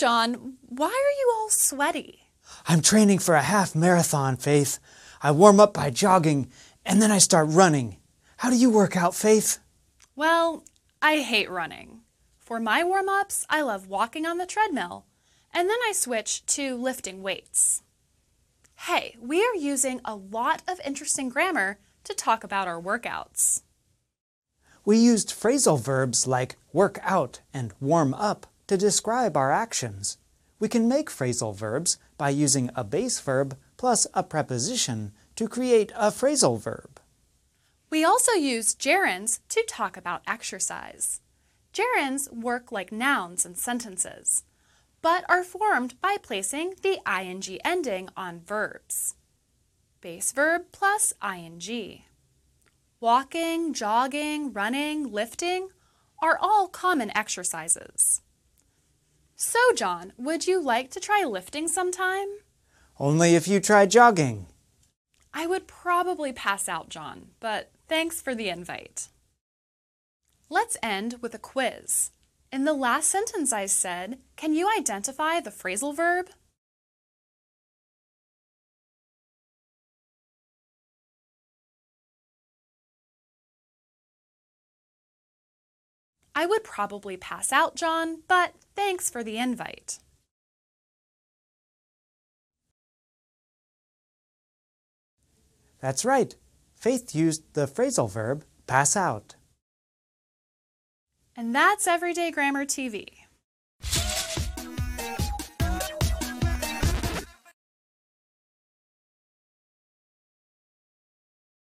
John, why are you all sweaty? I'm training for a half marathon, Faith. I warm up by jogging and then I start running. How do you work out, Faith? Well, I hate running. For my warm ups, I love walking on the treadmill, and then I switch to lifting weights. Hey, we are using a lot of interesting grammar to talk about our workouts. We used phrasal verbs like work out and warm up to describe our actions. We can make phrasal verbs by using a base verb plus a preposition to create a phrasal verb. We also use gerunds to talk about exercise. Gerunds work like nouns in sentences, but are formed by placing the ing ending on verbs. Base verb plus ing. Walking, jogging, running, lifting are all common exercises. So, John, would you like to try lifting sometime? Only if you try jogging. I would probably pass out, John, but thanks for the invite. Let's end with a quiz. In the last sentence I said, can you identify the phrasal verb? I would probably pass out, John, but thanks for the invite. That's right. Faith used the phrasal verb pass out. And that's Everyday Grammar TV.